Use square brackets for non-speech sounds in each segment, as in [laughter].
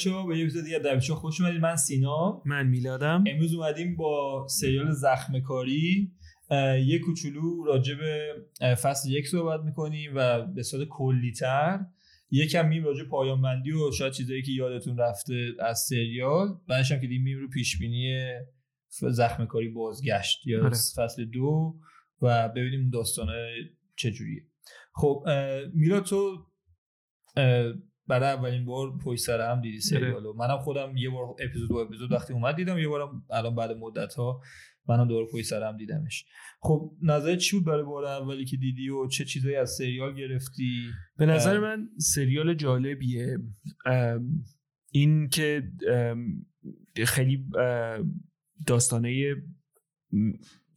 بچه ها به یه اپیزود دیگه در خوش اومدید. من سینا. من میلادم. امروز اومدیم با سریال زخم کاری یه کوچولو راجع به فصل یک صحبت می‌کنیم و به صورت کلیتر یکم میم راجع پایان بندی و شاید چیزایی که یادتون رفته از سریال. بعدش هم که دیم میم رو پیش بینی زخم کاری بازگشت یا آره. فصل دو و ببینیم اون داستانه چجوریه. خب میلا تو برای اولین بار پشت سر هم دیدی آره. سریالو. منم خودم یه بار اپیزود و اپیزود وقتی اومد دیدم یه بارم الان بعد مدت ها منم دوباره پشت سر هم دیدمش. خب نظر چی بود برای بار اولی که دیدی و چه چیزایی از سریال گرفتی؟ به نظر من سریال جالبیه. این که خیلی داستانه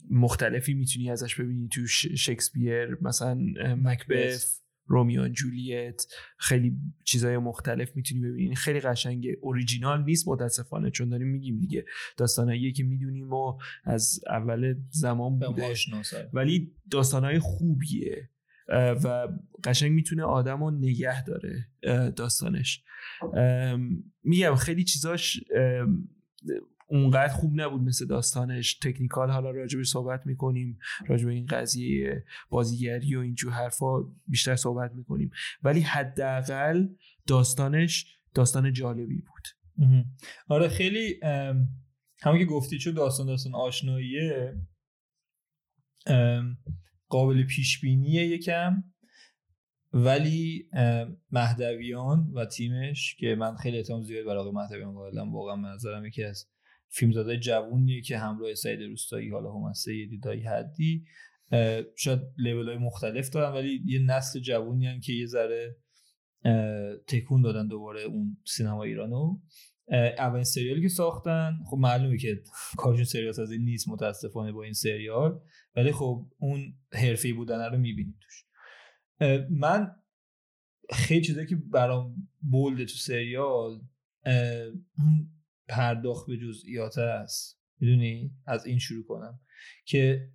مختلفی می‌تونی ازش ببینی. تو شکسپیر مثلا مکبث. رومیان جولیت خیلی چیزای مختلف می‌تونی ببینی. خیلی قشنگه. اوریجینال نیست متاسفانه چون داریم میگیم دیگه. داستانایی که می‌دونیم و از اول زمان بوده. ولی داستانهای خوبیه. و قشنگ می‌تونه آدم رو نگه داره داستانش. میگم خیلی چیزاش اونقدر خوب نبود مثل داستانش. تکنیکال حالا راجبش صحبت می‌کنیم راجب این قضیه بازیگری و اینجور حرفا بیشتر صحبت می‌کنیم. ولی حداقل داستانش داستان جالبی بود. آره خیلی همون که گفتی چون داستان داستان آشناییه قابل پیش بینیه یکم. ولی مهدویان و تیمش که من خیلی اعتماد زیاد برای مهدویان قائلم واقعا به نظرم یکی از فیلمزاده جوونیه که همراه سعید روستایی حالا هم سیدی دایی حدی شاید لیول های مختلف دارن ولی یه نسل جوونی که یه ذره تکون دادن دوباره اون سینما ایرانو. اولین سریالی که ساختن خب معلومه که کارشون سریال سازی نیست متاسفانه با این سریال ولی خب اون حرفی بودن رو می‌بینیم توش. من خیلی چیزایی که برام بولده تو سریال اون پرداخت به جزئیات است. می‌دونی؟ از این شروع کنم. که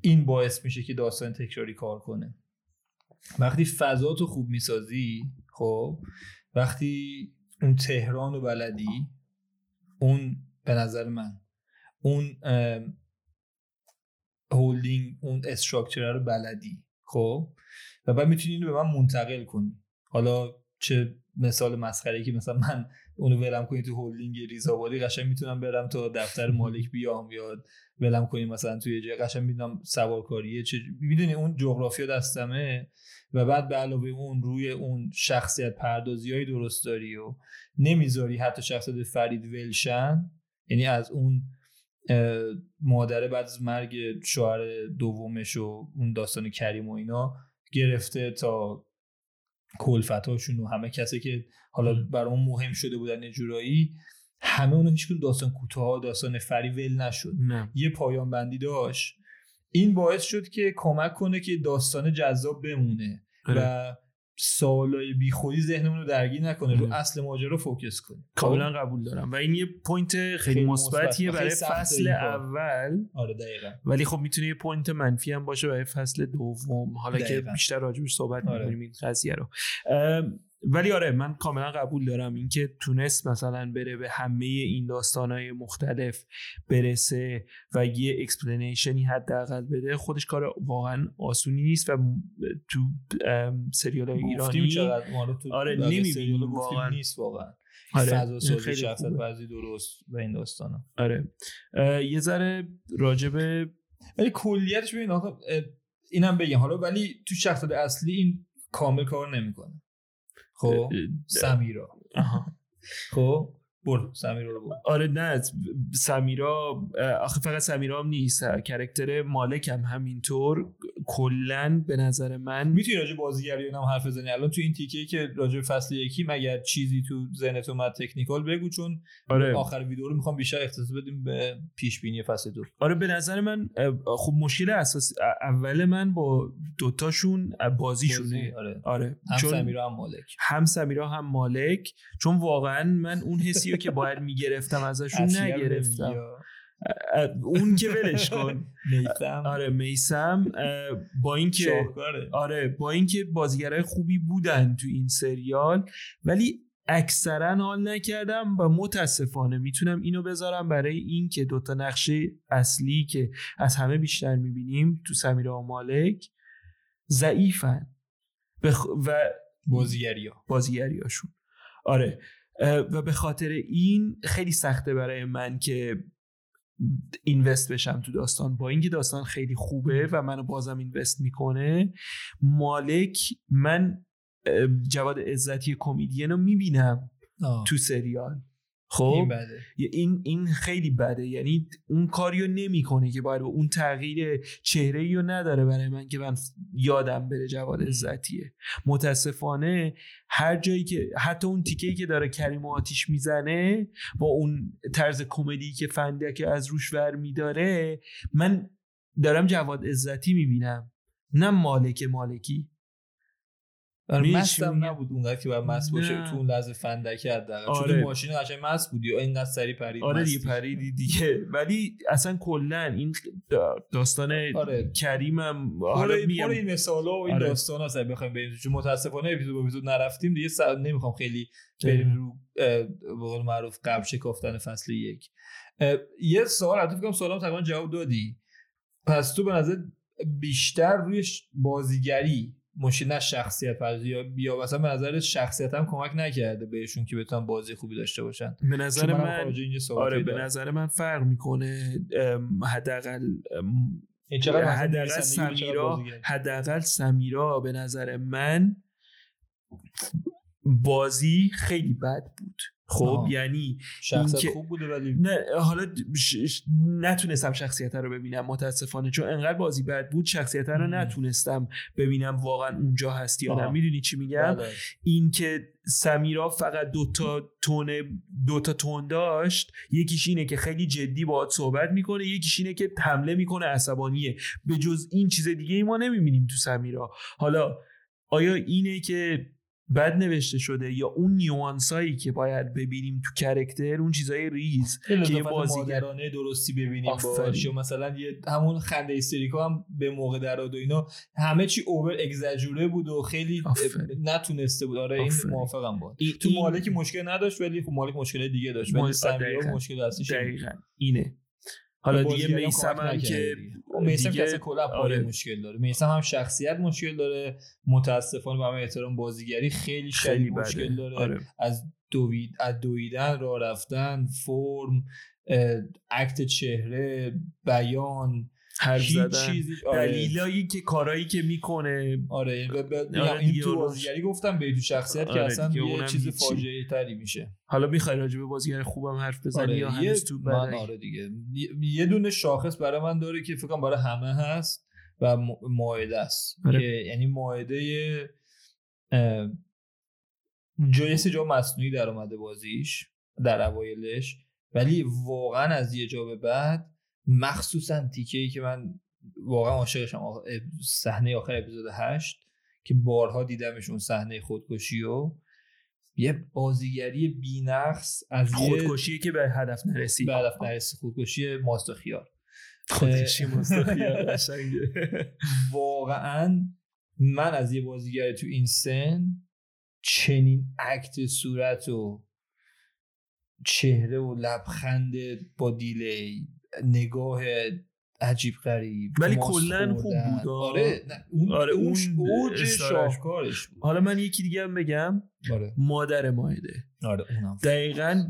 این باعث میشه که داستان تکراری کار کنه. وقتی فضا تو خوب می‌سازی خب وقتی اون تهران و بلدی اون به نظر من اون هولدینگ اون استراکچر رو بلدی خب؟ و بعد می‌تونی اینو به من منتقل کنی. حالا چه مثال مسخره که مثلا من اونو ولم کنی تو هولدینگ ریزاوالی قشنگ می‌تونم برم تا دفتر مالک بیام یا ولم کنی مثلا توی جای قشنگ می‌دونم سوارکاریه چه می‌دونی اون جغرافیا دستمه و بعد به علاوه اون روی اون شخصیت پردازی های درست داری و نمی‌ذاری حتی شخصیت فرید ولشن یعنی از اون مادره بعد از مرگ شوهر دومش و اون داستان کریم و اینا گرفته تا کلفتاشون و همه کسی که حالا برای مهم شده بودن جورایی همه اونو هیچ داستان کوتاه داستان فری ول نشد. یه پایان بندی داشت. این باعث شد که کمک کنه که داستان جذاب بمونه. و آره. سوالای بیخودی ذهنمون رو درگیر نکنه رو اصل ماجرا فوکس کنه کاملا قبول دارم. و این یه پوینت خیلی مثبتیه برای فصل اول. آره دقیقا. ولی خب می‌تونه یه پوینت منفی هم باشه برای فصل دوم. حالا که بیشتر راجبش صحبت آره. می‌کنیم این قضیه رو. ولی آره من کاملا قبول دارم اینکه تونست مثلا بره به همه این داستانهای مختلف برسه و یه explanation ی حداقل بده خودش کار واقعا آسونی نیست و تو سریال های ایرانی آره نمی‌بینیم واقعا. نیست واقعا. آره. فضا سازی شخصیت پردازی درست و این داستانا. آره. یه ذره راجع به ولی کلیتش ببین اینم بگم حالا ولی تو شخصیت اصلی این کامل کار نمی‌کنه. خب سمیرا. خب برو سمیرا رو برو. آره نه سمیرا آخه فقط سمیرا هم نیست کرکتر مالک هم همینطور. کلا به نظر من می‌تونی راجع بازیگری هم حرف بزنی الان تو این تیکه که راجع فصل یکی مگر چیزی تو ذهنت اومد تکنیکال بگو چون آره. آخر ویدیو رو می‌خوام بیشتر اختصاص بدیم به پیش بینی فصل دو آره به نظر من خب مشکل اساس اول من با دوتاشون بازیشونه بازی. آره, آره. هم چون سمیرا هم مالک هم سمیرا هم مالک چون واقعا من اون حسی که باید می‌گرفتم ازشون نگرفتم اون که ولش کن. [laughs] میسم. آره میسم با اینکه آره با اینکه بازیگرای خوبی بودن تو این سریال ولی اکثرا حال نکردم و متاسفانه می‌تونم اینو بذارم برای این که دوتا نقشه اصلی که از همه بیشتر می‌بینیم تو سمیرا و مالک ضعیفن. بخ... و بازیگری ها بازیگریاشون آره و به خاطر این خیلی سخته برای من که اینوست بشم تو داستان. با اینکه داستان خیلی خوبه و منو بازم اینوست می‌کنه مالک من جواد عزتی کمدین رو می‌بینم تو سریال. خب؟ این بده. این این خیلی بده. یعنی اون کاریو نمی‌کنه که باید اون تغییر چهره رو نداره برای من که من یادم بره جواد عزتیه. متاسفانه هر جایی که حتی اون تیکه که داره کریم آتیش می‌زنه با اون طرز کمدی که که از روش ور میداره من دارم جواد عزتی می‌بینم. نه مالک مالکی. مستم نبود اونقدر که باید مست باشه تو اون لحظه فندکی حداقل. آره. چون ماشین قشنگ مست بودی و اینقدر سری پرید آره دیگه پریدی دیگه. ولی اصلا کلا این داستان آره. کریمم حالا میگم این مثالا و این آره. داستان ها سر بخوایم بریم. چون متاسفانه اپیزود اپیزود نرفتیم دیگه سر... نمی‌خوام خیلی بریم رو به قول معروف قبل شکافتن فصل یک. یه سوال البته فکر سوالم تقریبا جواب دادی. پس تو به نظر بیشتر روی بازیگری مشکل نه شخصیت پردازی یا بیا مثلا به نظر شخصیت هم کمک نکرده بهشون که بتونن بازی خوبی داشته باشن. به نظر من آره به نظر من فرق می‌کنه حداقل حداقل سمیرا حداقل سمیرا به نظر من بازی خیلی بد بود. خب آه. یعنی شخصیت خوب بوده ولی نه حالا نتونستم شخصیت رو ببینم متاسفانه. چون انقدر بازی بد بود شخصیت رو نتونستم ببینم واقعا اونجا هست یا نه می‌دونی چی میگم؟ بله. این که سمیرا فقط دوتا تون دوتا تون داشت یکیش اینه که خیلی جدی باهات صحبت می‌کنه یکیش اینه که حمله می‌کنه عصبانیه. به جز این چیز دیگه ای ما نمی‌بینیم تو سمیرا. حالا آیا اینه که بد نوشته شده یا اون نیوانسایی که باید ببینیم تو کرکتر اون چیزای ریز که بازیگرانه درستی ببینیم باش یا مثلا یه همون خنده استریکا هم به موقع در و اینا همه چی اوور اگزاجوره بود و خیلی نتونسته بود. آره این موافقم با. تو مالک مشکل نداشت ولی خب مالک مشکل دیگه داشت. ولی مشکل اصلیش اینه. حالا دیگه میسم هم که میسم که اصلا کلا آره. مشکل داره. میسم هم شخصیت مشکل داره. متاسفانه با احترام بازیگری خیلی خیلی مشکل داره. آره. از دوید از دویدن راه رفتن فرم اکت چهره بیان حرف زدن. آره. دلیلایی که کارایی که می‌کنه. آره. ب... آره این تو بازیگری گفتم به تو شخصیت آره که اصلا یه چیز فاجعه تری میشه. حالا می‌خوای راجع به بازیگر خوبم حرف بزنی آره یا هنوز تو من آره دیگه. یه دونه شاخص برای من داره که فکر برای همه هست و ماعده است. آره. که یعنی ماعده جای جا مصنوعی در اومده بازیش در اوایلش. ولی واقعا از یه جا به بعد مخصوصا تیکه ای که من واقعا عاشقشم صحنه آخر اپیزود 8 که بارها دیدمش اون صحنه خودکشی و یه بازیگری بینقص از خودکشی که به هدف نرسید. به هدف نرسید. خودکشی ماست خیار خودکشی ماست خیار [laughs] واقعا من از یه بازیگر تو این سن چنین اکت صورت و چهره و لبخند با دیلی نگاه عجیب غریب ولی کلا خوب بود آره اون آره اون اوج شاهکارش بود. حالا من یکی دیگه هم بگم. آره. مادر ماهده آره اونم. دقیقا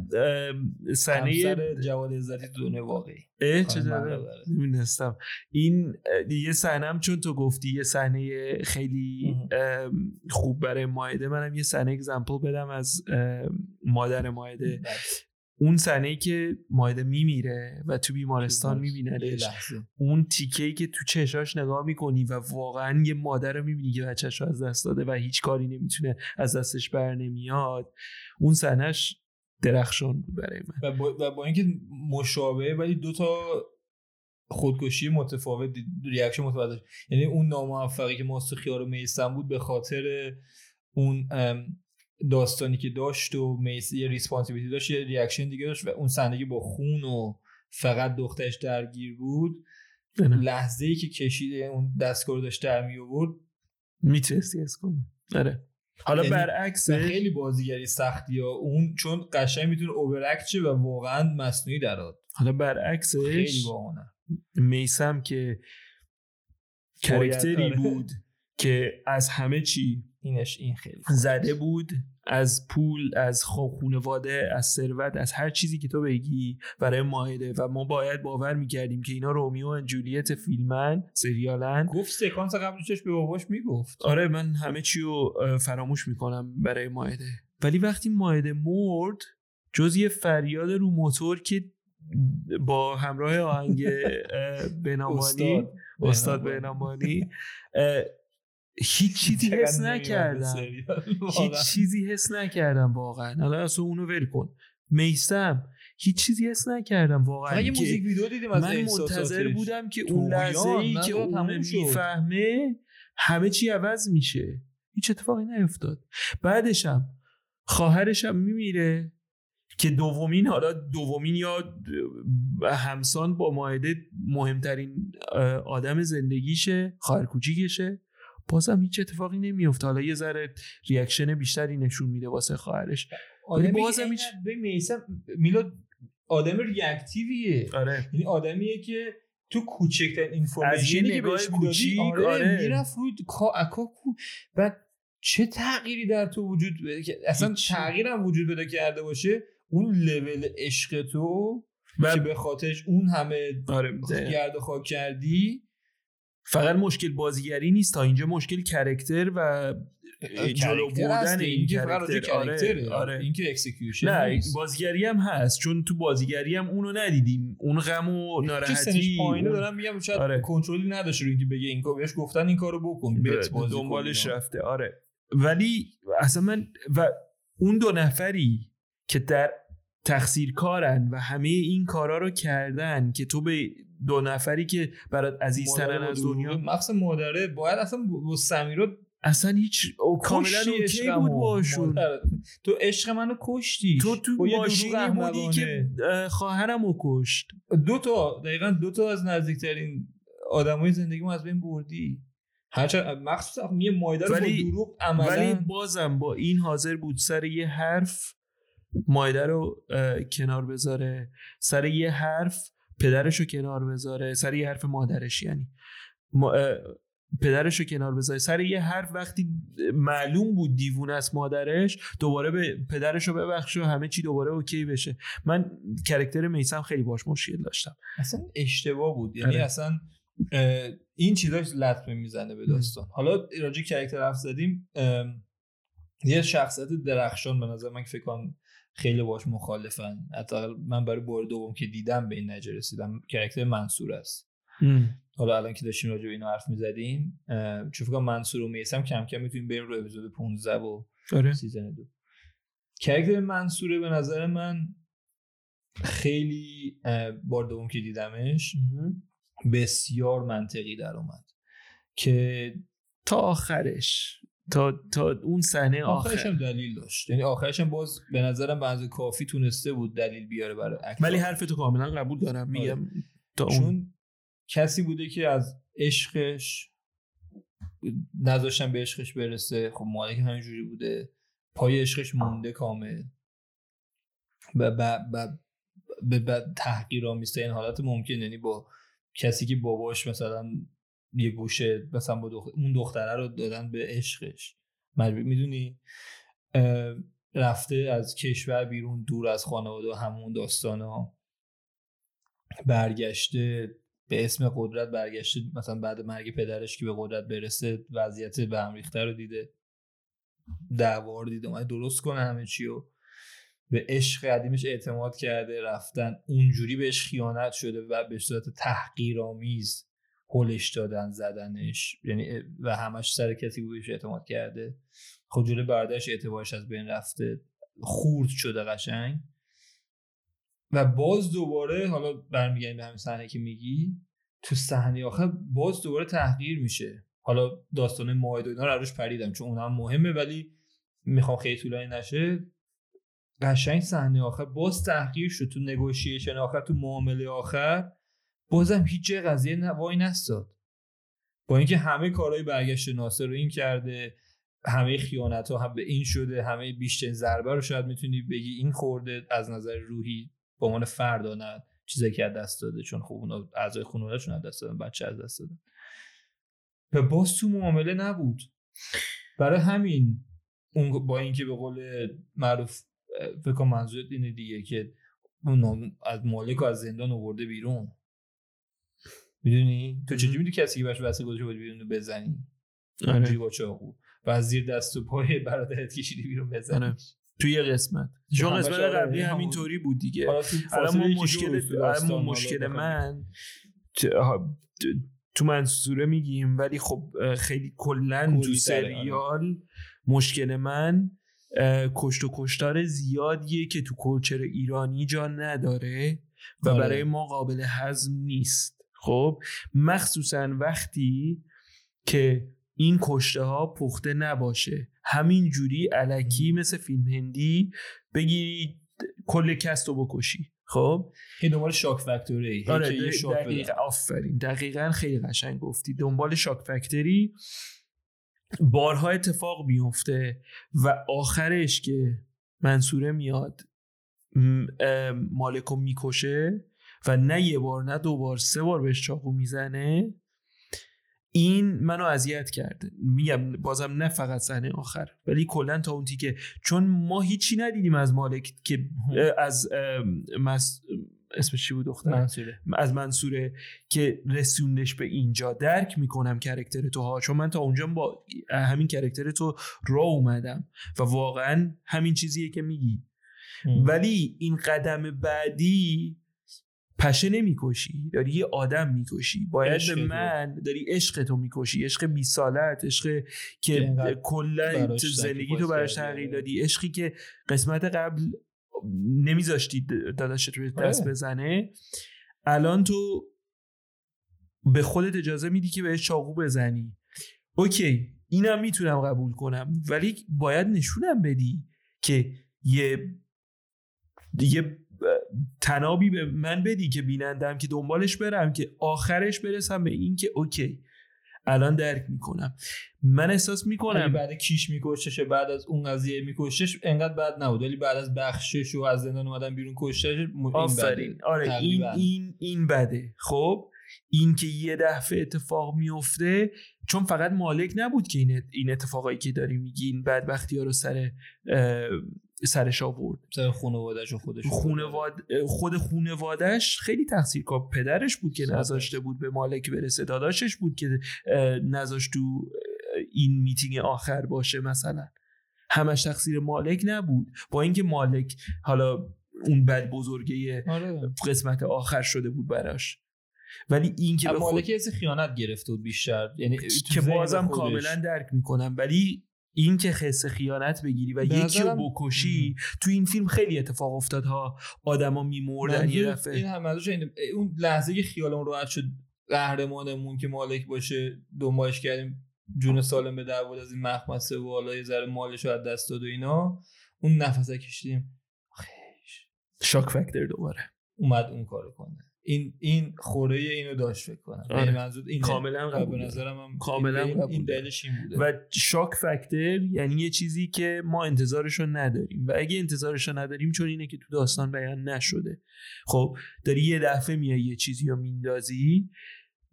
صحنه جواد عزتی دونه واقعی. اه چه نمی‌دونستم. این یه صحنه چون تو گفتی یه صحنه خیلی خوب برای ماهده منم یه صحنه اگزمپل بدم از مادر ماهده بله. اون صحنه که مایده میمیره و تو بیمارستان میبیندش اون تیکه که تو چشاش نگاه می‌کنی و واقعا یه مادر رو می‌بینی که بچهش رو از دست داده و هیچ کاری نمی‌تونه از دستش بر نمیاد. اون صحنهش درخشان بود برای من. و با, با اینکه مشابه ولی دو تا خودکشی متفاوت ریاکشن متفاوت یعنی اون ناموفقی که ماست خیار میسم بود به خاطر اون داستانی که داشت و میسی یه ریسپانسیبیتی داشت یه ریاکشن دیگه داشت و اون صحنه با خون و فقط دخترش درگیر بود. لحظه ای که کشیده اون دستگاه داشت در می آورد می‌تونستی از کنی. آره. حالا یعنی برعکس خیلی بازیگری سختی ها. اون چون قشنگ می‌تونه اوورکت شه و واقعا مصنوعی درات حالا خیلی برعکسش باهونه میسم که کرکتری آره. بود که از همه چی اینش این خیلی زده بود از پول از خانواده از ثروت از هر چیزی که تو بگی برای ماهده و ما باید باور می‌کردیم که اینا رومیو و جولیت فیلمن سریالن. گفت سکانس قبلش به باباش می‌گفت. آره من همه چی رو فراموش می‌کنم برای ماهده ولی وقتی ماهده مرد جز یه فریاد رو موتور که با همراه آهنگ بنامانی استاد. بنامانی. هیچ چیزی حس نکردم. هیچ. چیزی حس نکردم واقعا حالا اصلا اونو ول کن میسم هیچ چیزی حس نکردم واقعا که موزیک ویدیو دیدیم از من. منتظر بودم که اون لحظه ای که اون. می‌فهمه همه چی عوض میشه هیچ اتفاقی نیفتاد بعدشم خواهرشم میمیره که دومین حالا دومین یا همسان با ماهده مهمترین آدم زندگیشه خواهر کوچیکشه بازم هیچ اتفاقی نمیفته حالا یه ذره ریاکشن بیشتری نشون میده واسه خواهرش. ولی بازم هیچ- میلاد آدم ریاکتیویه آره. یعنی آدمیه که تو کوچکترین information ی که بهش کوچیک، آره, آره. می‌رفت روی کا بعد چه تغییری در تو وجود ب- که اصلا هیچی. تغییر هم وجود پیدا کرده باشه اون لول عشق تو که به خاطرش اون همه آره گرد خاک کردی فقط مشکل بازیگری نیست تا اینجا مشکل character و جلو بردن این character آره آره این که execution نه نیست. بازیگری هم هست چون تو بازیگری هم اونو ندیدیم اون غم و ناراحتی پایینه اون دارم میگم شاید آره. کنترلی نداشته رو اینکه بگه این کار بهش گفتن این کارو بکن بت ب- بازی کن دنبالش. رفته آره ولی اصلا من و اون دو نفری که در تقصیر کارن و همه این کارا رو کردن که تو به دو نفری که برات عزیزترن از دنیا. مخصوصا مادره. باید اصلا با سمیرا اصلا هیچ او کاملا اوکی. بود باشون. تو عشق منو کشتی. تو تو ماشینی بودی. که اه، خواهرم رو کشت. دو تا دقیقا دو تا از نزدیکترین آدمای زندگیمو از بین بردی. هرچند مخصوصا مایدر با ولی- دروغ ولی عملا بازم با این حاضر بود سر یه حرف مایده رو کنار بذاره. سر یه حرف پدرش رو کنار بذاره سر یه حرف مادرش یعنی ما- پدرش رو کنار بذاره. سر یه حرف وقتی معلوم بود دیوونه است مادرش دوباره به پدرش رو ببخشه و همه چی دوباره اوکی بشه. من کرکتر میسم خیلی باش مشکل داشتم. اصلا اشتباه بود. یعنی آره. اصلا این چیزاش لطمه می‌زنه به داستان. حالا راجع کرکتر حرف زدیم یه شخصیت درخشان به نظر من که فکر کنم خیلی باش مخالفن. حتی من برای بار دوم که دیدم به این نتیجه رسیدم کرکتر منصور است. حالا الان که داشتیم راجع به اینو حرف می‌زدیم چون فکر منصور و میسم کم کم می‌تونیم بریم رو اپیزود 15 و آره. season دو. character منصوره به نظر من خیلی بار دوم که دیدمش بسیار منطقی در اومد که تا آخرش. تا تا اون صحنه آخرش آخر هم دلیل داشت. یعنی آخرش هم باز به نظرم بعضی کافی تونسته بود دلیل بیاره برای ولی حرف تو کاملا قبول دارم میگم تا اون چون کسی بوده که از عشقش نذاشتن به عشقش برسه. خب مالک همینجوری بوده. پای عشقش مونده کامل. و به به تحقیرآمیزترین حالت ممکن. یعنی با کسی که باباش مثلا یه گوشه مثلا با دخ- اون دختره رو دادن به عشقش. مجبور می‌دونی؟ رفته از کشور بیرون دور از خانواده همون داستان ها برگشته به اسم قدرت برگشته مثلا بعد مرگ پدرش که به قدرت برسه وضعیت به هم ریخته رو دیده. دعوا رو دیده. اومده درست کنه همه چی و به عشق قدیمش اعتماد کرده رفتن. اونجوری بهش خیانت شده و به صورت تحقیرآمیز هلش دادن زدنش. یعنی و همش سر کسی بودش اعتماد کرده. خود جلوی برادرش اعتبارش از بین رفته. خورد شده قشنگ. و باز دوباره حالا برمیگردیم به همین صحنه که میگی تو صحنه آخر باز دوباره تحقیر میشه. حالا داستان ماهد و اینا رو پریدم چون اونم مهمه ولی می‌خوام خیلی طولانی نشه. قشنگ صحنه آخر باز تحقیر شد تو نگوشیشن آخر تو معامله آخر. بازم هیچ جای قضیه وای نستاد. با اینکه همه کارهای برگشت ناصر رو این کرده همه خیانت ها هم به این شده همه بیشترین ضربه رو شاید می‌تونی بگی این خورده از نظر روحی به عنوان فرد نه که دست داده چون خب اونا اعضای خانواده‌شون از دست دادن بچه از دست دادن. و باز تو معامله نبود. برای همین اون با اینکه به قول معروف فکر منظورت اینه دیگه که اون از مالک از زندان آورده بیرون. می‌دونی؟ تو چجوری می‌دونی کسی که باش واسه گذاشته بود بیرون بزنی؟ آره. با چاقو. و از زیر دست و پای برادرت کشیدی بیرون بزنی. آره. توی قسمت. چون قسمت قبلی همینطوری بود دیگه. الان مشکل مشکل من. تو منصوره میگیم ولی خب خیلی کلا تو سریال مشکل من کشت و کشتار زیادیه که تو کلچر ایرانی جا نداره و آره. برای ما قابل هضم نیست. خب مخصوصا وقتی که این کشته ها پخته نباشه. همین جوری علکی مثل فیلم هندی بگیری کل کست رو بکشی. خب؟ این دنبال شاک فکتوری آره دقیقا آفرین. دقیقا خیلی قشنگ گفتی. دنبال شاک فکتوری بارها اتفاق میفته و آخرش که منصوره میاد مالکو می‌کشه و نه یه بار نه دو بار سه بار بهش چاقو می‌زنه. این منو اذیت کرده. میگم بازم نه فقط صحنه آخر. ولی کلا تا اون که چون ما هیچی ندیدیم از مالک که از مس... اسمش چی بود دختر؟ منصوره. از منصوره که رسوندش به اینجا. درک می‌کنم کرکتر تو ها چون من تا اونجا با همین کرکتر تو را اومدم. و واقعا همین چیزیه که میگی. ولی این قدم بعدی پشه نمی‌کشی داری یه آدم می‌کشی. باید به من داری عشق تو می‌کشی. عشق بی سالت عشق که کلا زندگی تو براش تغییر دادی. عشقی که قسمت قبل نمیذاشتی داداشت رو دست آره. بزنه الان تو به خودت اجازه میدی که بهش چاقو بزنی. اوکی اینم می‌تونم قبول کنم ولی باید نشونم بدی که یه یه تنابی به من بدی که بینندم که دنبالش برم که آخرش برسم به این که اوکی. الان درک می‌کنم. من احساس می‌کنم بعد کیش میکشش بعد از اون قضیه میکشش انقدر بد نبود. ولی بعد از بخشش و از زندان اومدن بیرون کشتش آفرین. آره این این این بده. خب؟ این که یه دفعه اتفاق میفته چون فقط مالک نبود که این این اتفاقایی که داری میگی این بدبختی ها رو سر سرش آورد. سر خانوادش و خودش خونواد... خود خونوادش خیلی تقصیر کار پدرش بود که نذاشته بود به مالک برسه. داداشش بود که نذاشت تو این میتینگ آخر باشه مثلا. همش تقصیر مالک نبود. با اینکه مالک حالا اون بد بزرگه آره. قسمت آخر شده بود براش. ولی این که به خود... خیانت گرفته بود بیشتر. یعنی که بازم کاملا درک می‌کنم. ولی این که خصه خیانت بگیری و یکی رو بکشی تو این فیلم خیلی اتفاق افتاد ها آدما میمردن یه دفعه. این هم اون لحظه که خیالمون راحت شد قهرمانمون که مالک باشه دنبالش کردیم. جون سالم به در از این مخمسه و حالا یه ذره مالش رو از دست داد و اینا. اون نفسه کشیدیم. خیش شاک فکتر دوباره. اومد اون کارو کنه. این این خوره اینو داشت فکر کنم. آره. یعنی منظور این کاملا قبول به نظرم هم کاملا این, این دلش این بوده. و شاک فکتر یعنی یه چیزی که ما انتظارشو نداریم. و اگه انتظارشو نداریم چون اینه که تو داستان بیان نشده. خب داری یه دفعه میای یه چیزی رو میندازی.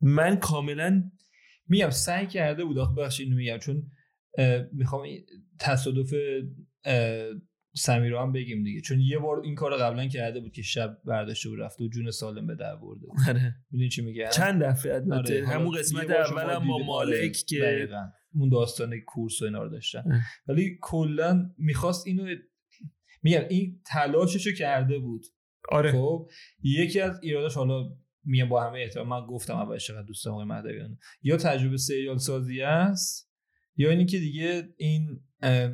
من کاملا میگم سعی کرده بود. آخه بخش اینو میگم. چون می‌خوام تصادف سمیرا هم بگیم دیگه. چون یه بار این کار قبلا کرده بود که شب برداشته بود رفته و جون سالم به در برده آره. می‌دونی چی میگه؟ چند دفعه البته آره. همون قسمت اول هم با مالک که اون داستان کورس و اینا رو داشتن. ولی کلا می‌خواست اینو میگم این تلاششو کرده بود. آره. خب یکی از ایراداش حالا میگم با همه احترام من گفتم اولش چقدر دوست دارم مهدویان. یا تجربه سریال سازی است یا اینکه دیگه این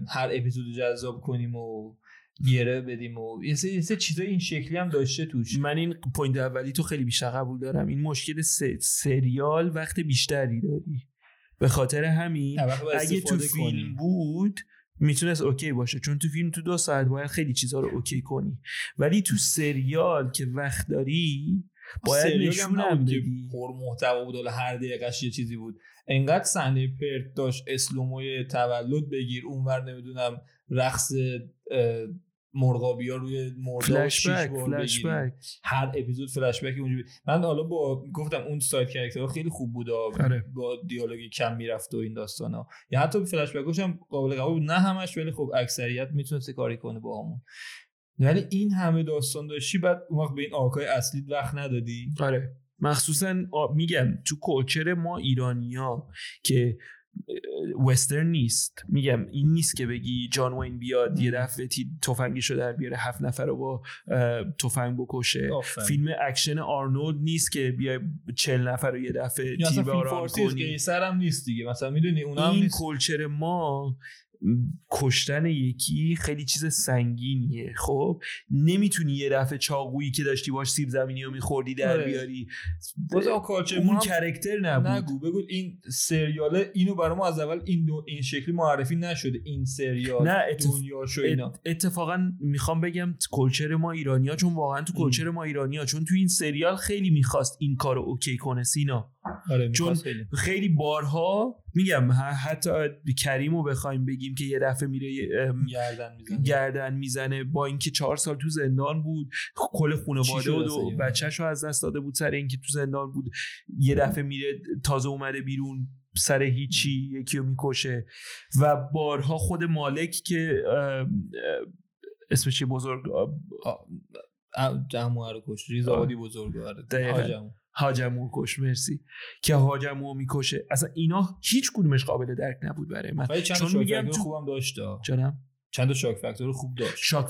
هر اپیزود جذاب کنیم و گره بدیم و یه سه, چیزای این شکلی هم داشته توش. من این پوینت اولی تو خیلی بیشتر قبول دارم. این مشکل سریال وقت بیشتری داری. به خاطر همین اگه تو فیلم بود می‌تونست okay باشه. چون تو فیلم تو دو ساعت باید خیلی چیزها رو okay کنی. ولی تو سریال که وقت داری باید نشونم بدی. پر محتوا بود هر دقیقش یه چیزی بود. انقدر صحنه پرت داشت slow-mo ی تولد بگیر اونور نمی‌دونم رقص مرغابی ها روی مردا فلش شیش back. back هر اپیزود فلش بک اونجوری. من حالا با گفتم اون side character ها خیلی خوب بود آره. با دیالوگ کم می‌رفت و این داستانا. یا حتی فلش بکش هم قابل قبول نه همش ولی خب اکثریت می‌تونسته کاری کنه با همون ولی این همه داستان داشتی بعد اون وقت به این arc های اصلی وقت ندادی؟ آره. مخصوصا میگم تو culture ما ایرانیا که وسترن نیست. میگم این نیست که بگی جان وین بیاد یه دفعه تفنگشو در بیاره هفت نفر رو با تفنگ بکشه. آفرین. فیلم اکشن آرنولد نیست که بیای چل نفر رو یه دفعه تیربارون کنی. هم نیست دیگه. مثلا می‌دونی اونا هم این نیست. culture ما کشتن یکی خیلی چیز سنگینیه. خب نمی‌تونی یه دفعه چاقویی که داشتی باش سیب زمینی رو میخوردی در آره. بیاری. باز ما اون character نبود. نگو بگو این سریاله اینو برای ما از اول این دو این شکلی معرفی نشده این سریال نه اتف... دنیا شو اینا. ات- اتفاقا می‌خوام بگم culture ما ایرانیا چون واقعا تو. culture ما ایرانیا چون تو این سریال خیلی می‌خواست این کارو okay کنه سینا. آره چون خیلی. خیلی بارها میگم حتی کریم رو بخوایم بگیم که یه دفعه میره گردن می‌زنه. گردن می‌زنه با اینکه چهار سال تو زندان بود کل خانواده بود و بچهش رو از دست داده بود سر اینکه تو زندان بود. یه دفعه میره تازه اومده بیرون سر هیچی یکی رو می‌کشه. و بارها خود مالک که اسمش؟ بزرگ جمعه رو کش ریز آبادی بزرگواره دقیقاً. حاجمو کش مرسی. که حاجمو می‌کشه. اصلا اینا هیچ کدومش قابل درک نبود برای من. چند چون میگم تو- خوبم داشت. جانم چند تا شاک فکتور خوب داشت. شاک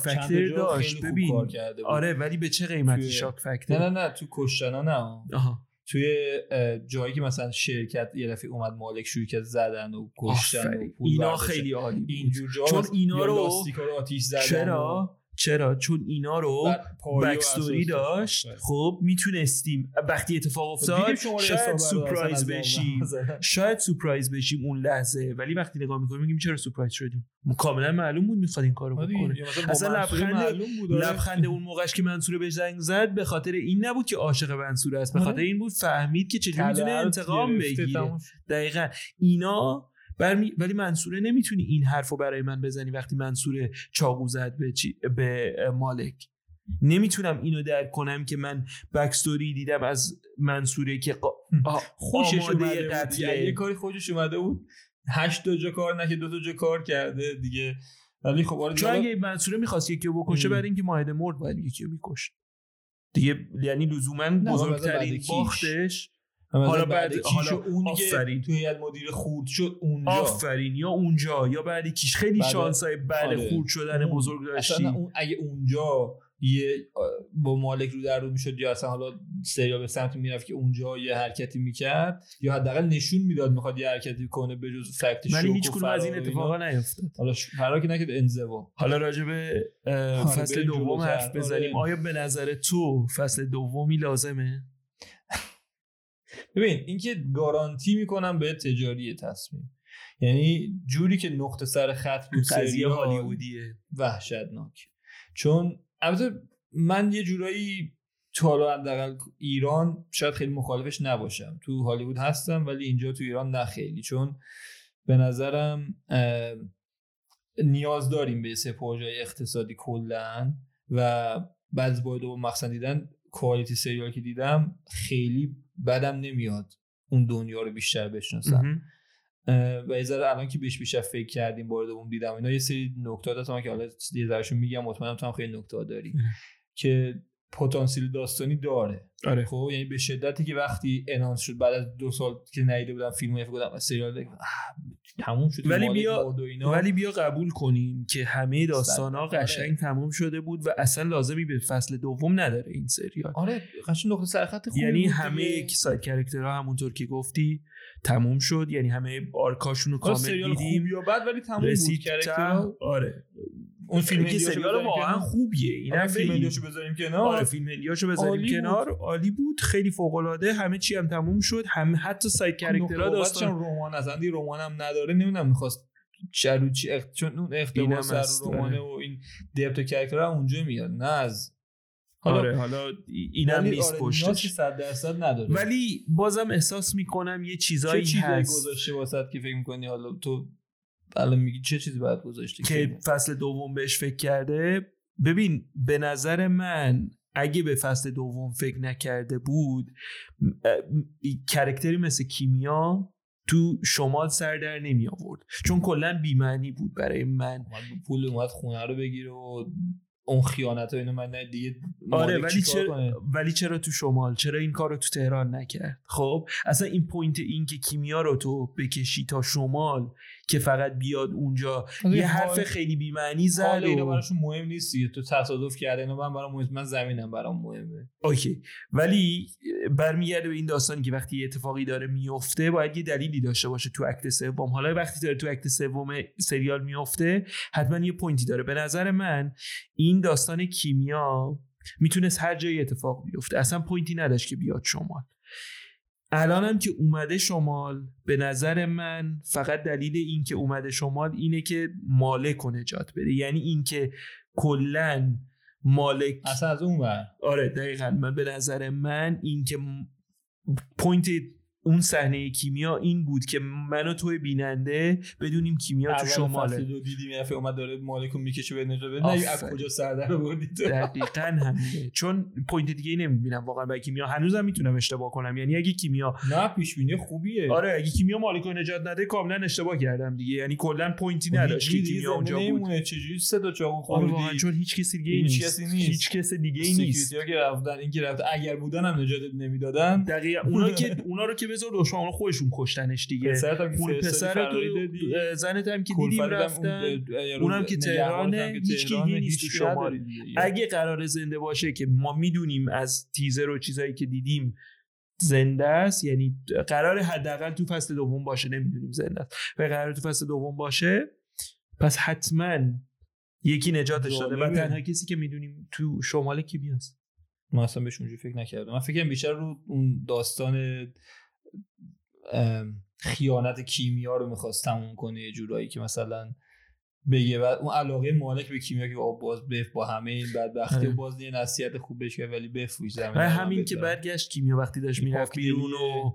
جا داشت. ببین. کار کرده بود. آره ولی به چه قیمتی توی- شاک نه فکتر نه نه تو کشتنا نه آها. توی جایی که مثلا شرکت یه دفعه اومد مالک کرد زدن و کشتن و. پول اینا برداشتن. خیلی عالی بود. اینجور جا چون اینا رو- رو آتیش زدن چرا؟ چرا؟ چون اینا رو بکستوری داشت. داشت. خب می‌تونستیم. وقتی اتفاق دیدیم افتاد شاید سورپرایز از بشیم. [laughs] شاید سورپرایز بشیم اون لحظه. ولی وقتی نگاه می‌کنیم میگیم چرا سورپرایز شدیم؟ کاملا معلوم بود می‌خواد این کارو آره بکنه. اصلا لبخند- آره. لبخند اون موقعش که منصور به زنگ زد به خاطر این نبود که عاشق منصور است. به آره. خاطر این بود فهمید که چجوری می‌تونه انتقام بگیره. دقیقا. اینا برمی... ولی منصوره نمی‌تونی این حرف رو برای من بزنی وقتی منصوره چاقو زد به, چی... به مالک نمی‌تونم اینو درک کنم که من بکستوری دیدم از منصوره که قا... آ- خوشش اومده قتله. یه کاری خوشش اومده بود هشت تا جا کار نه که دو تا جا کار کرده دیگه ولی خب آره چون اگه منصوره می‌خواست یکی رو بکشه. برای اینکه ماهده مرد باید یکی رو میکشت دیگه یعنی لزوما بزرگترین. باختش حالا بعد کیش حالا اون که آفرین. توی مدیر خورد شد اونجا آفرین یا اونجا یا بعد کیش خیلی بعد- شانسای بعد آره. خورد شدن اون- بزرگ داشتی اصلا اون اگه اونجا یه با مالک رو در رو می‌شد یا اصلا حالا سریال به سمت می‌رفت که اونجا یه حرکتی می‌کرد یا حداقل نشون می‌داد می‌خواد یه حرکتی کنه به جز فکت ولی هیچ کدوم از این اتفاقا. نیفتاد حالا ش- فرار که نکرد انزوا حالا راجع به اه، آره، فصل دوم. حرف بزنیم آره. آیا به نظر تو فصل دومی لازمه ببین اینکه گارانتی می‌کنم به تجاری تصمیم. یعنی جوری که نقطه سر خط بود قضیه هالیوودیه. وحشتناک. چون البته من یه جورایی تا حالا حداقل ایران شاید خیلی مخالفش نباشم. تو هالیوود هستم ولی اینجا تو ایران نه خیلی. چون به نظرم نیاز داریم به سه پروژه اقتصادی کلا و بعد از باید دوم مخصوصا دیدن کوالیتی سریال که دیدم خیلی بدم نمیاد اون دنیا رو بیشتر بشناسم. و یه ذره الان که بیش بیشتر فکر کردیم بار دوم دیدم اینا یه سری نکات هست که حالا یه ذرهشون میگم مطمئنم تو هم خیلی نکته داری. که پتانسیل داستانی داره. آره. خب یعنی به شدتی که وقتی announce شد بعد از دو سال که ندیده بودم فیلم فکر کردم سریال تموم شد. ولی بیا- ولی بیا قبول کنیم که همه داستان ها آره. قشنگ تموم شده بود و اصلا لازمی به فصل دوم نداره این سریال. آره قشنگ نقطه سر خط خوبی یعنی همه side character ها همونطور که گفتی تموم شد یعنی همه arc هاشون رو آره، کامل دیدیم. یا بد ولی تموم بود. آره. اون فیلم سریال واقعا. خوبیه. این آره، فیلم. هندیاشو بذاریم کنار. آره فیلم هندیاشو بذاریم. کنار. عالی بود. خیلی فوق العاده همه چی هم تموم شد. هم حتی ساید کرکترها داستان رمان از اندی رمان هم نداره. نمی‌دونم می‌خواست چرو چی اخت... چون اون اختباس سر رمانه آره. و این دپت کرکتر اونجا میاد. نه از حالا آره حالا اینم نیست آره پشتش. نیازی 100 درصد نداره. ولی بازم احساس می‌کنم یه چیزایی چیزایی هست. گذاشته واسط که فکر می‌کنی حالا تو الان میگی چه چیزی باید گذاشته که فصل دوم بهش فکر کرده؟ ببین به نظر من اگه به فصل دوم فکر نکرده بود character ی مثل کیمیا تو شمال سر در نمی آورد. چون کلا بیمعنی بود برای من. پول اومد خونه رو بگیره و اون خیانت اینو من دیگه آره ولی چرا کنه؟ ولی چرا تو شمال؟ چرا این کار رو تو تهران نکرد؟ خب اصلا این point این که کیمیا رو تو بکشی تا شمال که فقط بیاد اونجا. یه حرف خیلی بیمعنی زد حال اینا. براشون مهم نیست تو تصادف کرده اینا من برام مهم من زمینم برام مهمه. Okay. ولی برمیگرده به این داستانی که وقتی یه اتفاقی داره میفته باید یه دلیلی داشته باشه تو act سوم. حالا وقتی داره تو act سوم سریال میفته حتما یه point ی داره. به نظر من این داستان کیمیا می‌تونست هر جایی اتفاق بیفته. اصلا point ی نداشت که بیاد شمال. الانم که اومده شمال به نظر من فقط دلیل این که اومده شمال اینه که مالک رو نجات بده. یعنی این که کلا مالک اصلا از اون ور. آره دقیقا. من به نظر من این که م- point اون صحنه کیمیا این بود که من و توی بیننده بدونیم کیمیا تو شماله. دو دیدیم یه اومد داره مالکو می‌کشه به نه. از کجا سردر رو بردی تو؟ دقیقا [laughs] همینه. چون point دیگه نمی‌بینم واقعا برای کیمیا. هنوزم می‌تونم اشتباه کنم. یعنی اگه کیمیا نه پیش بینی خوبیه. آره اگه کیمیا مالکو نجات نده کاملا اشتباه کردم دیگه. یعنی کلا point ی نداشت که کیمیا اونجا بود. نمیمونه. چجوری سه تا چاقو آره واقعا خوردی چون هیچ کسی دیگه هیچ نیست. کسی نیست. هیچ کس دیگه ای نیست. که رفتن این که رفت اگر بودن هم نجاتت نمی‌دادن. دقیقا اونا که [laughs] اونا رو که بذار دشمن خودشون کشتنش دیگه. اون پسر تو زنت هم که دیدیم رفتن. اونم که تهرانه، هم که هیچ کی تهرانه، نیست دیگه. اگه قرار زنده باشه که ما می‌دونیم از تیزر و چیزایی که دیدیم زنده است یعنی قرار حداقل تو فصل دوم باشه نمی‌دونیم زنده است. و قرار تو فصل دوم باشه پس حتما یکی نجاتش داده و. تنها کسی که می‌دونیم تو شمال کی بیاست من اصلا بهش اونجوری فکر نکردم. من فکرم بیشتر رو اون داستان خیانت کیمیا رو می‌خواست تموم کنه یه جورایی که مثلا بگه و اون علاقه مالک به کیمیا که باز بف با همه این بدبختی آره. و باز یه نصیحت خوب بهش کرد ولی بفروش زمین. همین که. برگشت کیمیا وقتی داشت این می‌رفت. بیرون و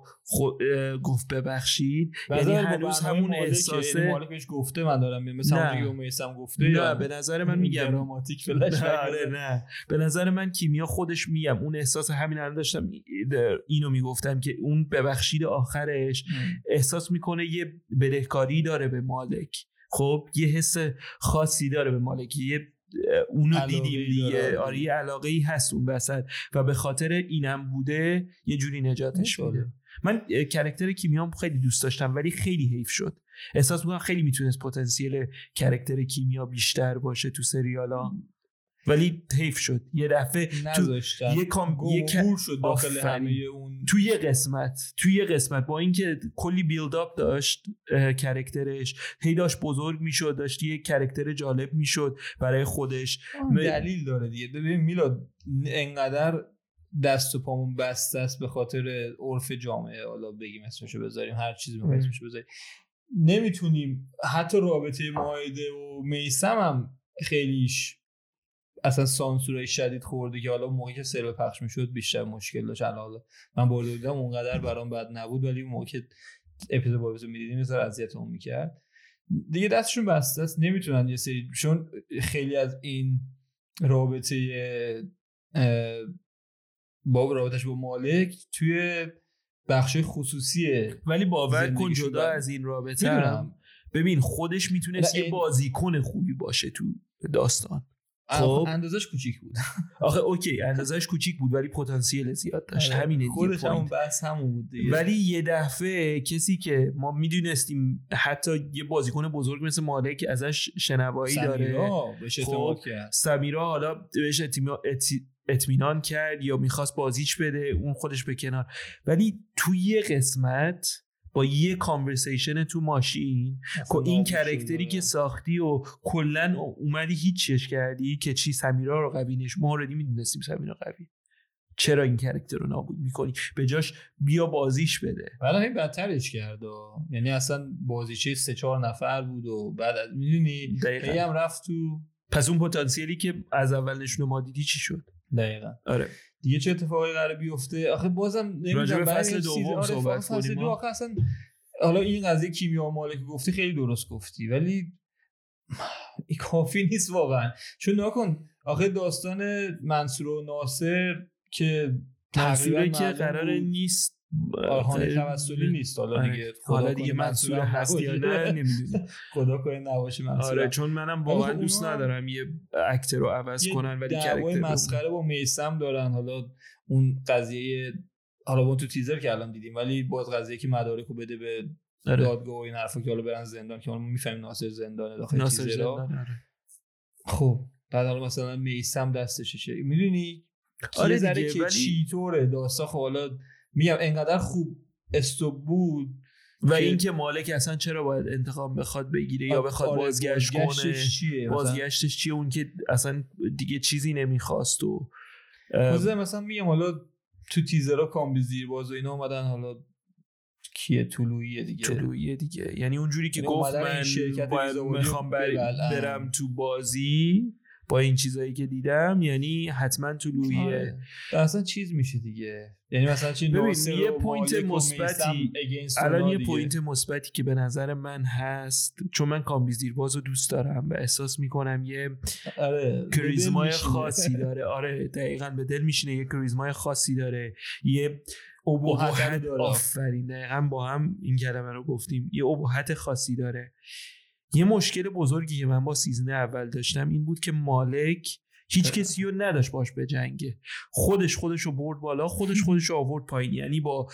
گفت ببخشید. به یعنی نظر من با هنوز همون یعنی مالک بهش گفته من دارم میرم مثل نه. همونجوری که میسم گفته نه یا به نظر من میگم. دراماتیک فلش نه آره نه. به نظر من کیمیا خودش میگم. اون احساس همین الان داشتم اینو می‌گفتم که اون ببخشید آخرش احساس می‌کنه یه بدهکاری داره به مالک. خب یه حس خاصی داره به مالک. یه اه، اونو دیدیم. دیگه. آره یه علاقه ای هست اون وسط و به خاطر اینم بوده یه جوری نجاتش. میده. من character کیمیام خیلی دوست داشتم ولی خیلی حیف شد. احساس می‌کنم خیلی می‌تونست پتانسیل character کیمیا بیشتر باشه تو سریالا. ولی حیف شد. یه دفعه تو یه کام یه شد داخل. همه اون توی یه قسمت توی یه قسمت با اینکه کلی build up داشت character ش هی داشت بزرگ می‌شد داشت یه character جالب می‌شد برای خودش. م- دلیل داره دیگه. ببین میلاد انقدر دست و پامون بسته است به خاطر عرف جامعه. حالا بگیم اسمشو بذاریم هر چیزی می‌خوای ام. اسمشو بذاریم. نمی‌تونیم حتی رابطه ماهده و میسم هم خیلیش اصلا سانسورای شدید خورده که حالا موقعی که سریال پخش می‌شد بیشتر مشکل داشت. حالا من برده بودم اونقدر برام بد نبود ولی موقع که اپیزود با اپیزود می‌دیدیم یه اذیتمون می‌کرد. دیگه دستشون بسته است. نمی‌تونن یه سری چون خیلی از این رابطه با رابطش با مالک توی بخش خصوصیه. ولی باور کن جدا. از این رابطه هم، ببین خودش می‌تونست نه، یه بازیکن خوبی باشه تو داستان. خب. اندازش کوچیک بود [laughs] آخه اوکی اندازش کوچیک بود ولی پتانسیل زیاد داشت همینه آره. خودش همون. بحث همون بود دیگه ولی یه دفعه کسی که ما می‌دونستیم حتی یه بازیکن بزرگ مثل مالک ازش شنوایی داره سمیرا خب، سمیرا حالا بهش اطمینان کرد یا می‌خواست بازیش بده اون خودش به کنار ولی تو یه قسمت با یه conversation تو ماشین که این character ی. که ساختی و کلا اومدی هیچش کردی که چی سمیرا رو قویه‌ش ما already می‌دونستیم سمیرا قوی چرا این character رو نابود می‌کنی؟ به جاش بیا بازیش بده. بعد این بدترش کرد و یعنی اصلا بازیچه سه چهار نفر بود و بعد می‌دونی؟ هم رفت تو پس اون پتانسیلی که از اول نشون ما دیدی چی شد؟ دقیقا. آره. دیگه چه اتفاقی قرار بیفته آخه بازم نمی‌دونم فصل دوم صحبت فصل کنیم دو. آخه اصلا حالا این قضیه کیمیا مالک گفتی خیلی درست گفتی ولی این کافی نیست واقعا چون نکن آخه داستان منصور و ناصر که تقریباً که قرار نیست آهان توسلی نیست حالا آره. دیگه حالا دیگه منصور هست یا. نه [laughs] نمی‌دونم خدا کنه نباشه منصور آره چون منم واقعا خب دوست ندارم یه اکتر رو عوض کنن ولی کرکتر مسخره با میسم دارن حالا اون قضیه حالا اون تو تیزر که الان دیدیم ولی باز قضیه که مدارک رو بده به آره. دادگاه و این حرفا که حالا برن زندان که حالا می‌فهمیم ناصر زندانه داخل ناصر تیزرها زندان، آره. خب بعد حالا مثلا میسم دستشه چه می‌دونی آره دیگه، که ولی- چیطوره داستان خب حالا میگم انقدر خوب استوب بود و که- اینکه مالک اصلا چرا باید انتقام بخواد بگیره یا بخواد آره، بازگشت کنه؟ بازگشتش چیه؟ بازگشتش چیه؟ اون که اصلا دیگه چیزی نمی‌خواست و مثلا میگم حالا تو تیزرها کامبی زیر باز و اینا اومدن حالا کیه؟ طلوعیه دیگه. طلوعیه دیگه. یعنی اونجوری که یعنی گفت من باید می‌خوام. برم تو بازی با این چیزایی که دیدم یعنی حتما طلوعیه آره. اصلا چیز میشه دیگه یعنی مثلا چی یه point مثبتی- الان یه. point مثبتی که به نظر من هست چون من کامبیز دیرباز رو دوست دارم و احساس می‌کنم یه آره کاریزمای. خاصی [laughs] داره آره دقیقا به دل میشینه یه کاریزمای خاصی داره یه ابهت ابهت داره. آفرین دقیقا با هم این کلمه رو گفتیم یه ابهت خاصی داره یه مشکل بزرگی که من با season اول داشتم این بود که مالک هیچ؟ کسی رو نداشت باش به جنگه خودش خودش رو برد بالا خودش [laughs] خودش رو آورد پایین. یعنی با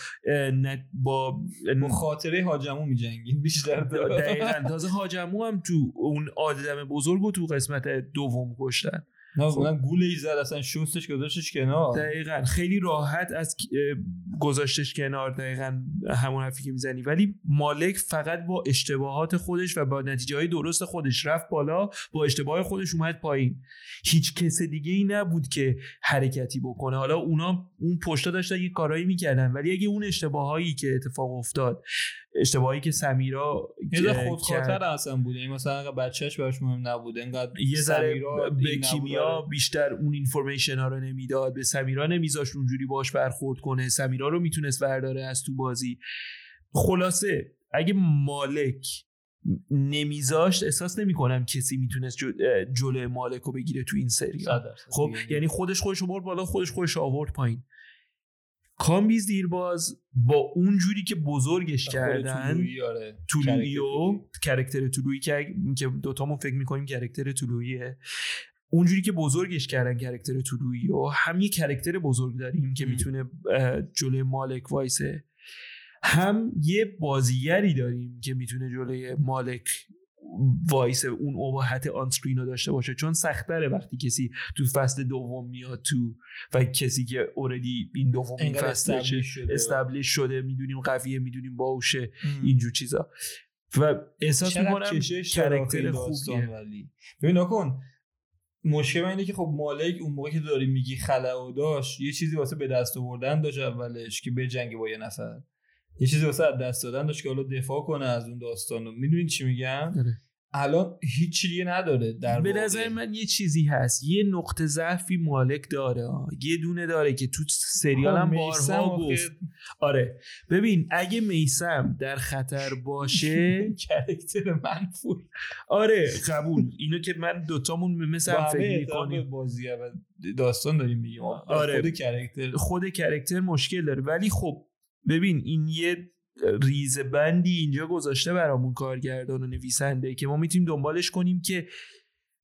نت- با با خاطره حاجمو میجنگیم بیشتر دقیقا. تازه حاجمو هم تو اون آدم بزرگ رو تو قسمت دوم کشتن. نه خب. من گول ای زد اصلا شستش گذاشتش کنار. دقیقا. خیلی راحت از گذاشتش کنار دقیقا همون حرفی که می‌زنی. ولی مالک فقط با اشتباهات خودش و با نتیجه های درست خودش رفت بالا با اشتباه خودش اومد پایین. هیچ کس دیگه ای نبود که حرکتی بکنه. حالا اونا اون پشتا داشتن یه کارایی می‌کردن ولی اگه اون اشتباهایی که اتفاق افتاد اشتباهی که سمیرا یه خودخاطر اصلا بود. یعنی مثلا بچهش براش مهم نبود انقدر یه ذره به کیمیا بیشتر اون اینفورمیشن ها رو نمی‌داد به سمیرا نمیذاشت اونجوری باش برخورد کنه. سمیرا رو می‌تونست برداره از تو بازی. خلاصه اگه مالک نمیذاشت احساس نمی‌کنم کسی می‌تونست جلوی مالک رو بگیره تو این درصد. خب دیگه. یعنی خودش خودش رو برد بالا خودش خودش آورد پایین. کامبیز دیرباز با اون جوری که بزرگش کردن طلوعی، آره. و character طلوعی که دوتامون فکر می‌کنیم character طلوعیه اونجوری که بزرگش کردن character طلوعی و هم یه character بزرگ داریم که. می‌تونه جلوی مالک وایسه هم یه بازیگری داریم که می‌تونه جلوی مالک وایسه اون ابهت on-screen رو داشته باشه چون سختره وقتی کسی تو فصل دوم میاد تو و کسی که اوردی این دوم این انقدر فصلشه establish شده. می‌دونیم قویه می‌دونیم باهوشه ام. اینجور چیزا و احساس می‌کنم character خوبیه ولی ببین نکن مشکل اینه که خب مالک اون موقع که داری میگی خلأ و داشت یه چیزی واسه به دست آوردن داشت اولش که به جنگ با یه نفر. یه چیزی واسه دست دادن داشت که حالا دفاع کنه از اون داستان رو. می‌دونی چی میگم؟ آره. الان هیچ دیگه نداره در به. نظر من یه چیزی هست. یه نقطه ضعفی مالک داره. یه دونه داره که تو سریال هم بارها گفت. آره. ببین اگه میسم در خطر باشه [laughs] کرکتر منفور آره قبول. اینو که من دوتامون مثل فکر می‌کنیم. بازی و داستان داریم میگیم. آره. خود کرکتر. خود کرکتر مشکل داره. ولی خب ببین این یه ریز بندی اینجا گذاشته برامون کارگردان و نویسنده که ما می‌تونیم دنبالش کنیم که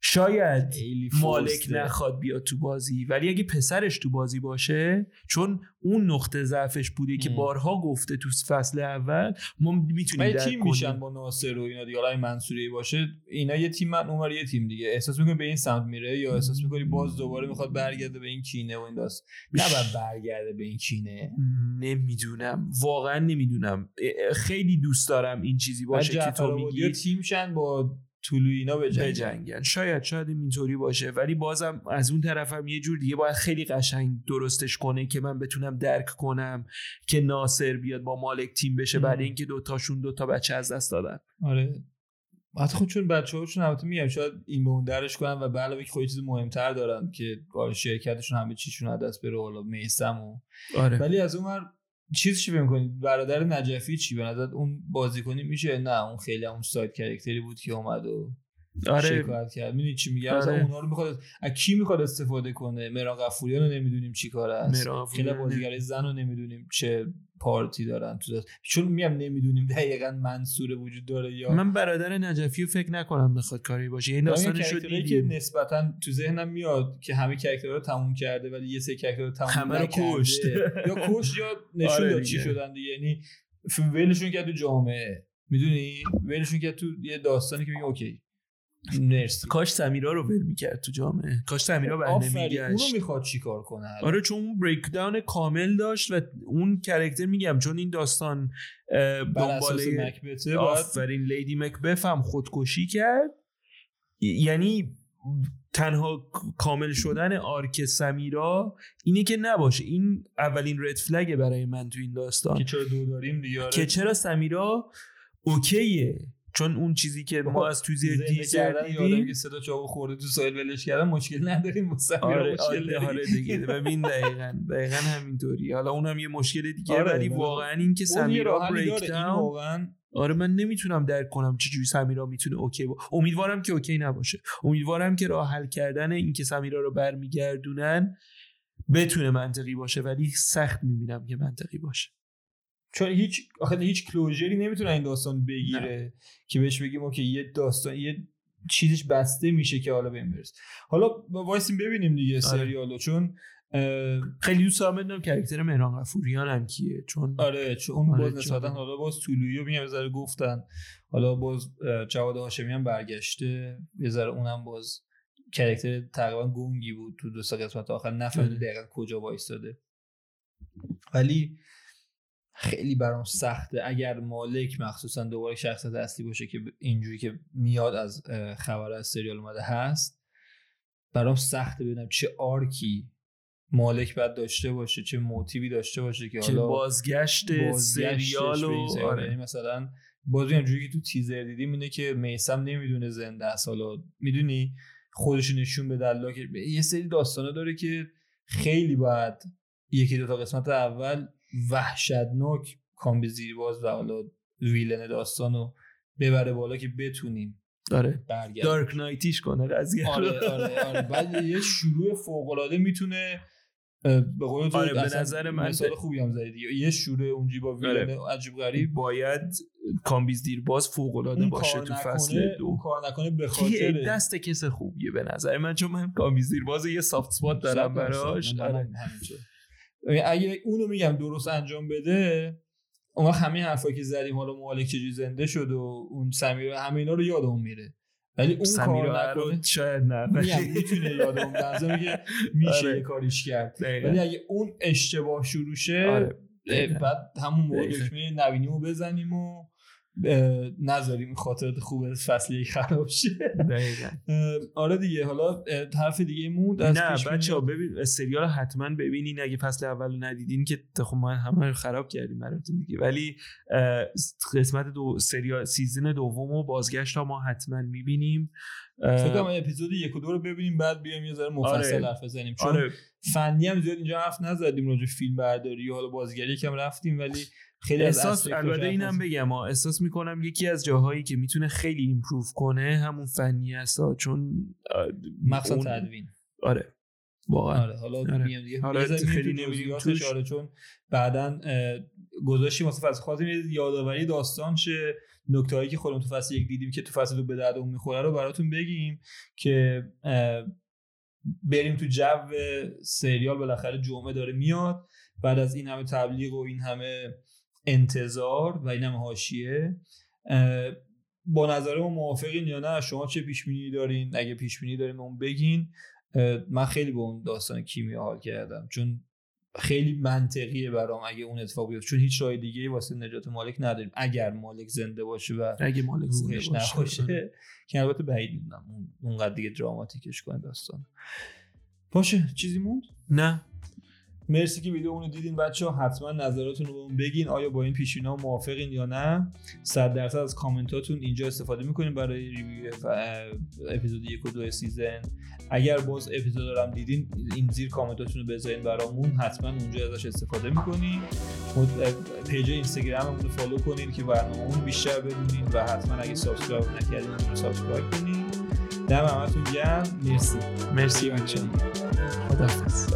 شاید مالک. نخواد بیاد تو بازی ولی اگه پسرش تو بازی باشه چون اون نقطه ضعفش بوده که. بارها گفته تو فصل اول ما می‌تونیم درک تیم میشن با ناصر و اینا دیگه. حالا منصوری باشه اینا یه تیم من اونور یه تیم دیگه. احساس می‌کنی به این سمت میره؟ یا احساس می‌کنی باز دوباره می‌خواد برگرده به این کینه و این داست؟ نه برگرده به این کینه. نمی‌دونم. واقعا نمی‌دونم. خیلی دوست دارم این چیزی باشه که تو میگی. تیم شن با طولو اینا بجنگن. شاید شاید اینطوری باشه. ولی بازم از اون طرفم یه جور دیگه باید خیلی قشنگ درستش کنه که من بتونم درک کنم که ناصر بیاد با مالک تیم بشه بعد. اینکه دوتاشون دوتا بچه از دست دادن. آره. حتی خود چون بچه هاشون البته میگم شاید این به اون درش کنن و به علاوه که خود چیز مهمتر دارن که شرکتشون همه چیشون از دست بره حالا میسم و آره. ولی از اون چیز چی فکر کنید برادر نجفی چی؟ به نظر اون بازیکنی میشه؟ نه اون خیلی اون side character ی بود که اومد و آره. شکایت کرد؟ می‌دونی چی میگم آره. اونا رو می‌خواد از کی می‌خواد استفاده کنه؟ مهران غفوریان رو نمی‌دونیم چی کار است. خیلی بازیگرای زن رو نمی‌دونیم چه پارتی دارن تو دست. چون میگم نمی‌دونیم دقیقا منصور وجود داره یا من برادر نجفی رو فکر نکنم بخواد کاری باشه. این داستانش رو که نسبتا تو ذهنم میاد که همه character ها رو تموم کرده ولی یه سری character رو تموم همه رو. کشت. یا کشت یا نشون آره داد چی. شدن دیگه. یعنی ولشون کرد تو جامعه. می‌دونی؟ ولشون کرد تو یه داستانی که میگه اوکی. مرسی. کاش سمیرا رو ول می‌کرد تو جامعه. کاش سمیرا بر آفرین اونو می‌خواد چیکار کنه. آره چون اون breakdown کامل داشت و اون character میگم چون این داستان دنباله آفرین Lady Macbeth هم خودکشی کرد. یعنی تنها کامل شدن arc سمیرا اینه که نباشه. این اولین red flag ه برای من تو این داستان. که چرا دو داریم دیگه؟ آره. که چرا سمیرا okay ه. چون اون چیزی که ما از تو زیر دیزر دیدیم که صدا چاقو خورده تو سایل ولش کردن مشکل نداریم واسه آره مشکل آره. آره دیگه. ببین دقیقا دقیقا همینطوری. حالا اونم یه مشکل دیگه آره، ولی واقعا این که سمیرا break واقعا آره من نمی‌تونم درک کنم چجوری سمیرا می‌تونه okay با امیدوارم که okay نباشه. امیدوارم که راه حل کردن این که سمیرا رو برمیگردونن بتونه منطقی باشه ولی سخت می‌بینم که منطقی باشه. چون هیچ آخه هیچ closure ی نمی‌تونه این داستان بگیره که بهش بگیم okay یه داستان یه چیزش بسته میشه که حالا بهم برس حالا با- وایسیم ببینیم دیگه سریالو چون خیلی دوست دارم بدونم character مهران غفوریان هم کیه چون آره چون اون آره، باز نسبتا چون- حالا باز طلوعی رو میگم یه ذره گفتن. حالا باز جواد هاشمی هم برگشته. یه ذره اونم باز character تقریبا گنگی بود تو دو سه قسمت آخر. نفهمید آره. دقیقا کجا وایستاده. ولی خیلی برام سخته اگر مالک مخصوصا دوباره شخصیت اصلی باشه که اینجوری که میاد از خبر از سریال اومده هست برام سخته ببینم چه arc ی مالک باید داشته باشه چه motive ی داشته باشه که که حالا بازگشت سریال به و سریال. یعنی آره. مثلا باز جوری که تو تیزر دیدیم اینه که میسم نمی‌دونه زنده است حالا می‌دونی خودش نشون بده الله که یه سری داستانا داره که خیلی باید یکی دو تا قسمت اول وحشتناک کامبیز دیرباز و حالا villain داستانو ببره بالا که بتونیم آره. برگردیم. Dark Knight یش کنه قضیه رو. آره آره آره. بعد یه شروع فوق العاده می‌تونه به قول آره، به نظر من مثال خوبی هم زدی یه شروع اونجی با villain عجیب غریب. باید کامبیز دیر باز فوق العاده اون باشه تو فصل اون دو. کار نکنه به خاطر دست کس خوبیه به نظر من چون من کامبیز دیر باز یه soft spot دارم براش. آره. اگه اونو میگم درست انجام بده اون همه حرفایی که زدیم حالا مالک چجوری زنده شد و اون سمیر همه اینا رو یادمون میره ولی اون کار رو نکنه شاید نه می‌تونه یادمون لازمه که [laughs] میشه آره. یه کاریش کرد. ولی اگه اون اشتباه شروع شه آره. بعد همون موقع. دکمه نوینیمو بزنیم و نذاریم خاطرات خوب فصل یک خراب شه. آره دیگه حالا حرف دیگه موند؟ از نه بچه ها؟ ببین سریال حتما ببینین اگه فصل اول رو ندیدین که خب ما همه رو خراب کردیم براتون دیگه. ولی قسمت دو سریال season دوم و بازگشت ها ما حتما می‌بینیم. فکر کنم اپیزود یک و دو رو ببینیم بعد بیایم یه ذره مفصل آره. حرف بزنیم. چون آره. فنی هم زیاد اینجا حرف نزدیم راجع فیلم برداری و حالا بازیگری کم رفتیم ولی خیلی از احساس البته اینم بگم ها احساس می‌کنم یکی از جاهایی که می‌تونه خیلی improve کنه همون فنی ها. چون مخصوصا اون- تدوین آره واقعا آره حالا آره. میام دیگه میریم خیلی توش. آره چون بعدا گذاشتیم واسه فصل خواستیم یه یادآوری داستان شه نکته هایی که خودمون تو فصل یک دیدیم که تو فصل دو به دردمون می‌خوره رو براتون بگیم که بریم تو جو سریال بالاخره جمعه داره میاد بعد از این همه تبلیغ و این همه انتظار و این همه حاشیه با نظر ما موافقین یا نه؟ شما چه پیش بینی دارین؟ اگه پیش بینی دارین اون بگین. من خیلی به اون داستان کیمیا حال کردم. چون خیلی منطقیه برام اگه اون اتفاق بیفته. چون هیچ راه دیگه واسه نجات مالک نداریم. اگر مالک زنده باشه و اگه مالک زنده باشه. آره. نباشه که البته بعید می‌دونم. اون- اونقدر دیگه دراماتیکش کنه داستان. باشه. چیزی موند؟ نه. مرسی که ویدیو رو دیدین بچه ها حتما نظراتون رو بگین. آیا با این پیشینا موافقین یا نه؟ صد درصد از کامنتاتون اینجا استفاده می‌کنیم برای review اپیزود یک و دو season. اگر باز اپیزود دو رم دیدین این زیر کامنتاتون رو بذارین برامون. حتما اونجا ازش استفاده می‌کنیم page اینستاگراممون رو follow کنین که برنامه‌مون بیشتر ببینین و حتما اگه subscribe نکردین رو subscribe کنین. دم همتون گرم. مرسی. مرسی بچه خدافظ